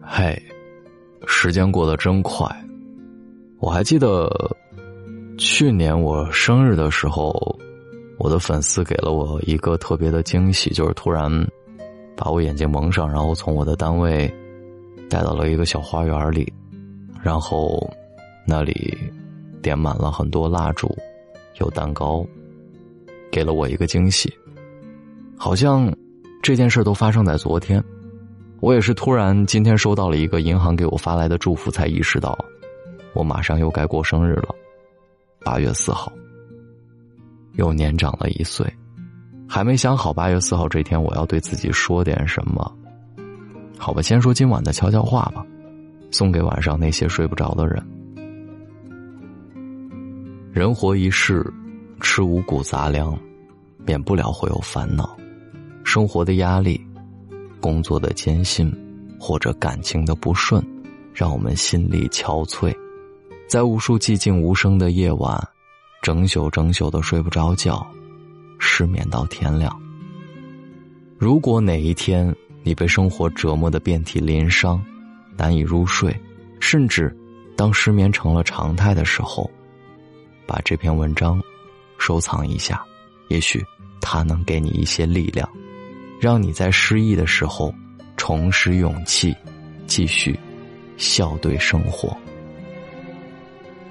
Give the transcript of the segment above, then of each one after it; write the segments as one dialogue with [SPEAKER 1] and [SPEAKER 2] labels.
[SPEAKER 1] 嘿，时间过得真快。我还记得去年我生日的时候，我的粉丝给了我一个特别的惊喜，就是突然把我眼睛蒙上，然后从我的单位带到了一个小花园里，然后那里点满了很多蜡烛，有蛋糕，给了我一个惊喜。好像这件事都发生在昨天，我也是突然今天收到了一个银行给我发来的祝福，才意识到。我马上又该过生日了，八月四号，又年长了一岁，还没想好八月四号这天我要对自己说点什么。好吧，先说今晚的悄悄话吧，送给晚上那些睡不着的人。人活一世，吃五谷杂粮，免不了会有烦恼，生活的压力，工作的艰辛，或者感情的不顺，让我们心力憔悴。在无数寂静无声的夜晚，整宿整宿的睡不着觉，失眠到天亮。如果哪一天你被生活折磨的遍体鳞伤，难以入睡，甚至当失眠成了常态的时候，把这篇文章收藏一下，也许它能给你一些力量，让你在失意的时候重拾勇气，继续笑对生活。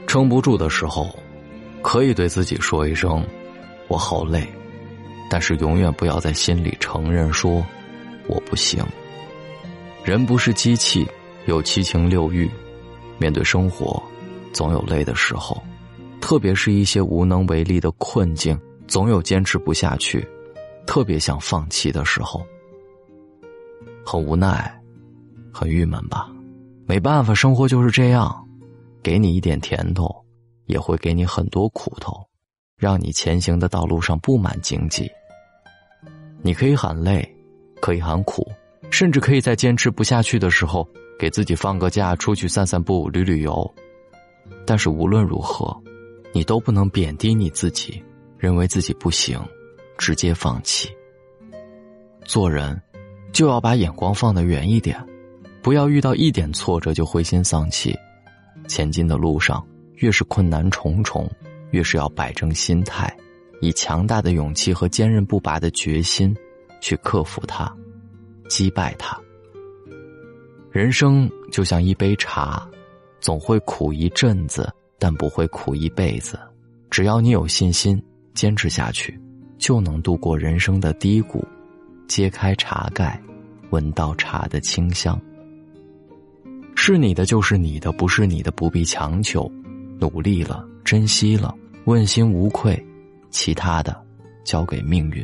[SPEAKER 1] 撑不住的时候，可以对自己说一声“我好累”，但是永远不要在心里承认说“我不行”。人不是机器，有七情六欲，面对生活，总有累的时候，特别是一些无能为力的困境，总有坚持不下去，特别想放弃的时候，很无奈，很郁闷吧？没办法，生活就是这样。给你一点甜头，也会给你很多苦头，让你前行的道路上布满荆棘。你可以喊累，可以喊苦，甚至可以在坚持不下去的时候，给自己放个假，出去散散步、旅旅游。但是无论如何，你都不能贬低你自己，认为自己不行，直接放弃。做人，就要把眼光放得远一点，不要遇到一点挫折就灰心丧气。前进的路上，越是困难重重，越是要摆正心态，以强大的勇气和坚韧不拔的决心，去克服它，击败它。人生就像一杯茶，总会苦一阵子，但不会苦一辈子。只要你有信心，坚持下去，就能度过人生的低谷，揭开茶盖，闻到茶的清香。是你的就是你的，不是你的不必强求。努力了，珍惜了，问心无愧，其他的交给命运。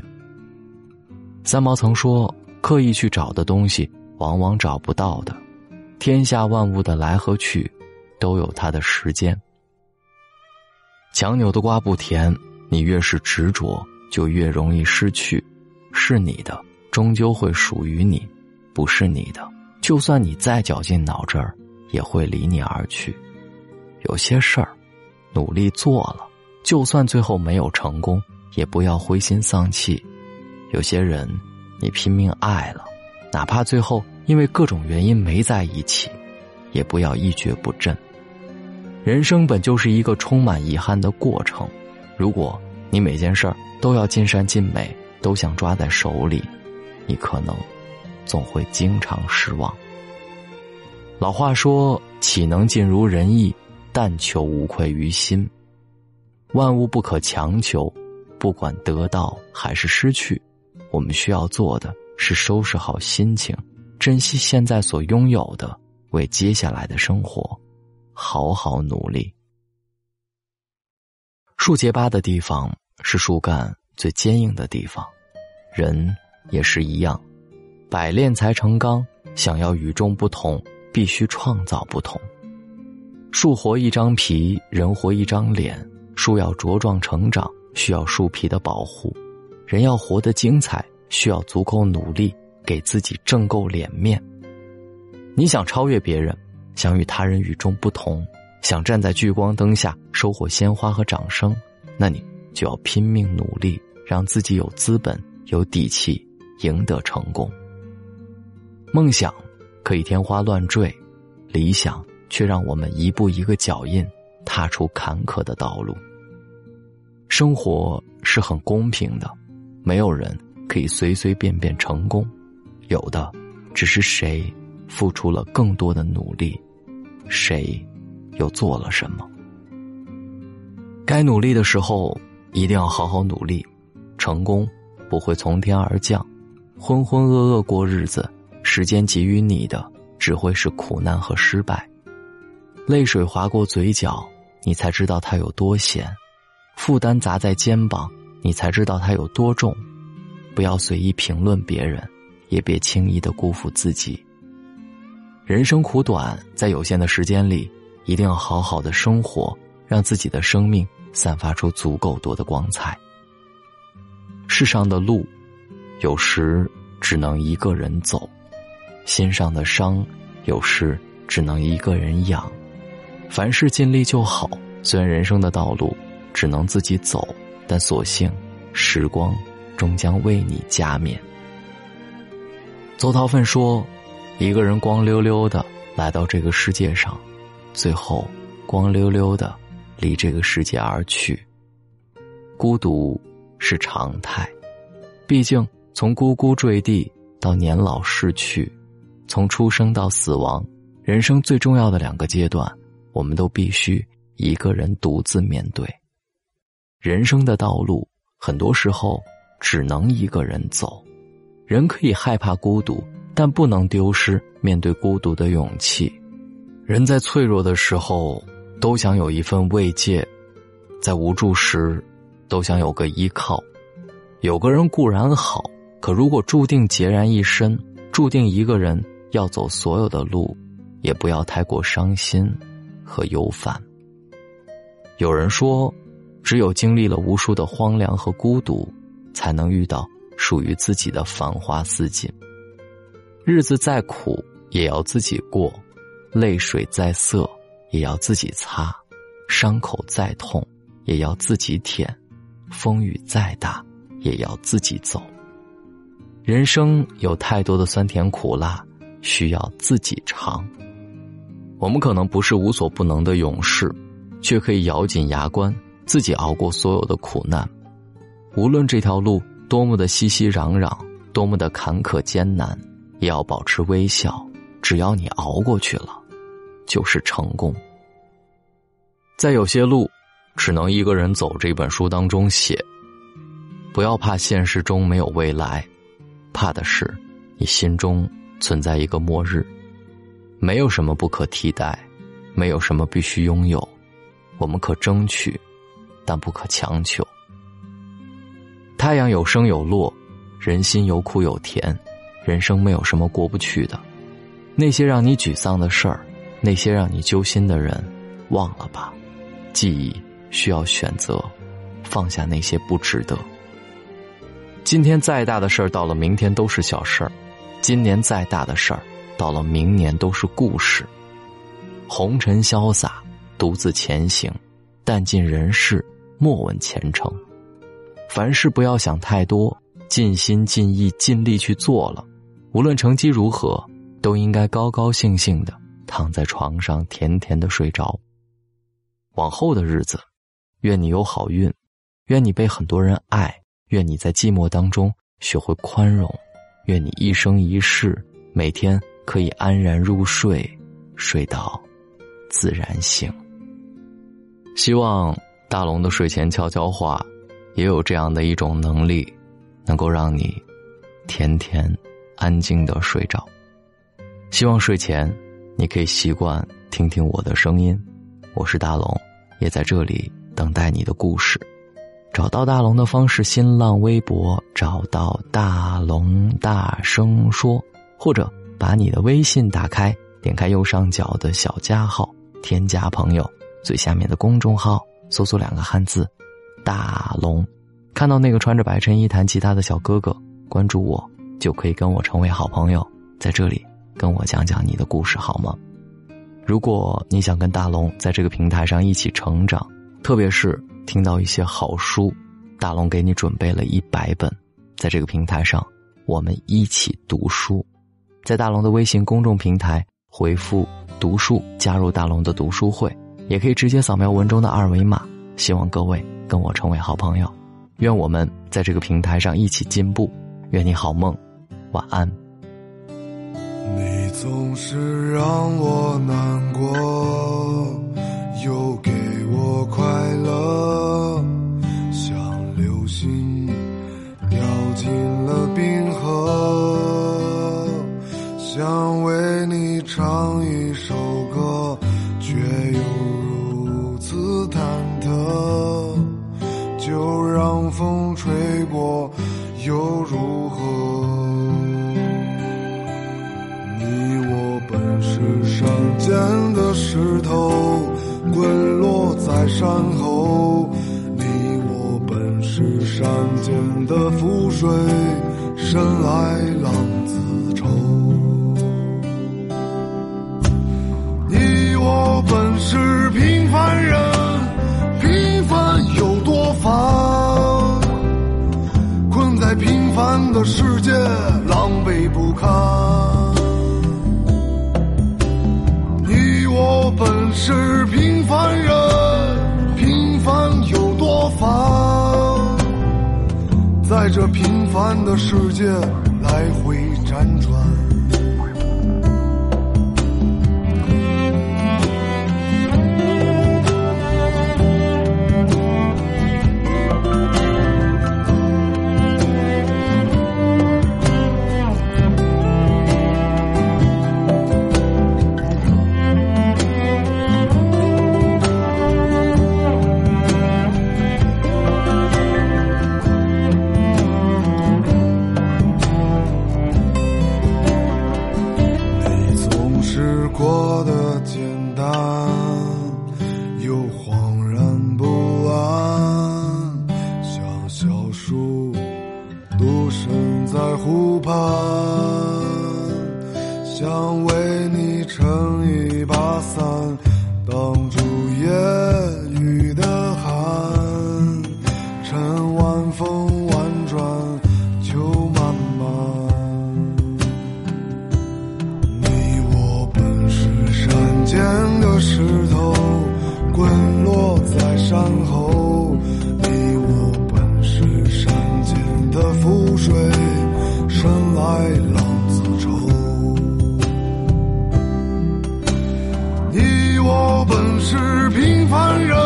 [SPEAKER 1] 三毛曾说：“刻意去找的东西，往往找不到的。天下万物的来和去，都有它的时间。强扭的瓜不甜，你越是执着，就越容易失去。是你的，终究会属于你；不是你的。”就算你再绞尽脑汁儿，也会离你而去。有些事儿，努力做了，就算最后没有成功，也不要灰心丧气。有些人，你拼命爱了，哪怕最后因为各种原因没在一起，也不要一蹶不振。人生本就是一个充满遗憾的过程，如果你每件事儿都要尽善尽美，都想抓在手里，你可能。总会经常失望。老话说：“岂能尽如人意？但求无愧于心。”万物不可强求，不管得到还是失去，我们需要做的是收拾好心情，珍惜现在所拥有的，为接下来的生活好好努力。树结疤的地方是树干最坚硬的地方，人也是一样。百炼才成钢，想要与众不同，必须创造不同。树活一张皮，人活一张脸。树要茁壮成长，需要树皮的保护；人要活得精彩，需要足够努力，给自己挣够脸面。你想超越别人，想与他人与众不同，想站在聚光灯下收获鲜花和掌声，那你就要拼命努力，让自己有资本、有底气。赢得成功。梦想可以天花乱坠，理想却让我们一步一个脚印踏出坎坷的道路。生活是很公平的，没有人可以随随便便成功，有的只是谁付出了更多的努力，谁又做了什么。该努力的时候一定要好好努力，成功不会从天而降，浑浑噩噩过日子。时间给予你的只会是苦难和失败，泪水划过嘴角，你才知道它有多咸；负担砸在肩膀，你才知道它有多重。不要随意评论别人，也别轻易的辜负自己。人生苦短，在有限的时间里，一定要好好的生活，让自己的生命散发出足够多的光彩。世上的路，有时只能一个人走。心上的伤，有时只能一个人养。凡事尽力就好。虽然人生的道路只能自己走，但所幸时光终将为你加冕。邹韬奋说：“一个人光溜溜的来到这个世界上，最后光溜溜的离这个世界而去。孤独是常态，毕竟从呱呱坠地到年老逝去。”从出生到死亡，人生最重要的两个阶段，我们都必须一个人独自面对。人生的道路，很多时候只能一个人走。人可以害怕孤独，但不能丢失面对孤独的勇气。人在脆弱的时候，都想有一份慰藉；在无助时，都想有个依靠。有个人固然好，可如果注定孑然一身，注定一个人。要走所有的路，也不要太过伤心和忧烦。有人说，只有经历了无数的荒凉和孤独，才能遇到属于自己的繁花似锦。日子再苦，也要自己过；泪水再涩，也要自己擦；伤口再痛，也要自己舔；风雨再大，也要自己走。人生有太多的酸甜苦辣。需要自己尝。我们可能不是无所不能的勇士，却可以咬紧牙关，自己熬过所有的苦难。无论这条路多么的熙熙攘攘，多么的坎坷艰难，也要保持微笑。只要你熬过去了，就是成功。在有些路，只能一个人走。这本书当中写，不要怕现实中没有未来，怕的是你心中。存在一个末日，没有什么不可替代，没有什么必须拥有，我们可争取，但不可强求。太阳有升有落，人心有苦有甜，人生没有什么过不去的。那些让你沮丧的事儿，那些让你揪心的人，忘了吧。记忆需要选择，放下那些不值得。今天再大的事儿，到了明天都是小事儿。今年再大的事儿，到了明年都是故事。红尘潇洒，独自前行，淡尽人事，莫问前程。凡事不要想太多，尽心尽意尽力去做了，无论成绩如何，都应该高高兴兴的躺在床上，甜甜的睡着。往后的日子，愿你有好运，愿你被很多人爱，愿你在寂寞当中学会宽容。愿你一生一世，每天可以安然入睡，睡到自然醒。希望大龙的睡前悄悄话，也有这样的一种能力，能够让你甜甜安静的睡着。希望睡前你可以习惯听听我的声音，我是大龙，也在这里等待你的故事。找到大龙的方式：新浪微博找到大龙，大声说，或者把你的微信打开，点开右上角的小加号，添加朋友，最下面的公众号搜索两个汉字“大龙”，看到那个穿着白衬衣弹吉他的小哥哥，关注我，就可以跟我成为好朋友，在这里跟我讲讲你的故事好吗？如果你想跟大龙在这个平台上一起成长，特别是。听到一些好书，大龙给你准备了一百本，在这个平台上，我们一起读书。在大龙的微信公众平台回复“读书”，加入大龙的读书会，也可以直接扫描文中的二维码。希望各位跟我成为好朋友，愿我们在这个平台上一起进步。愿你好梦，晚安。
[SPEAKER 2] 总是让我难过，又给我快乐，像流星掉进了冰河，想为你唱一首歌，却又如此忐忑，就让风吹过，又如何？间的石头滚落在山后，你我本是山间的浮水，深爱浪子愁。你我本是平凡人，平凡有多烦？困在平凡的世界，狼狈不堪。在这平凡的世界来回辗转。伞，挡住夜雨的寒。趁晚风婉转，秋漫漫。你我本是山间的石头，滚落在山后。你我本是山间的浮水，生来浪子愁。本是平凡人，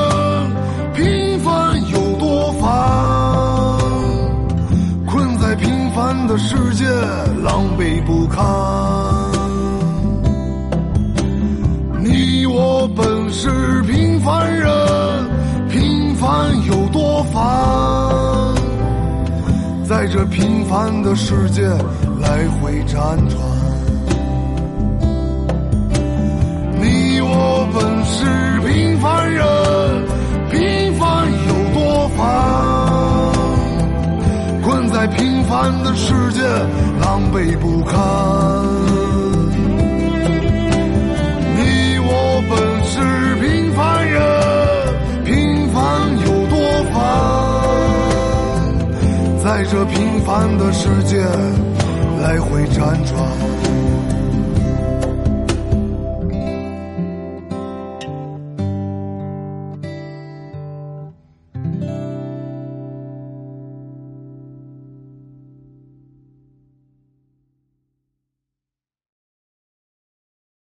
[SPEAKER 2] 平凡有多烦？困在平凡的世界，狼狈不堪。你我本是平凡人，平凡有多烦？在这平凡的世界来回辗转。我本是。平凡人，平凡有多烦？困在平凡的世界，狼狈不堪。你我本是平凡人，平凡有多烦？在这平凡的世界来回辗转。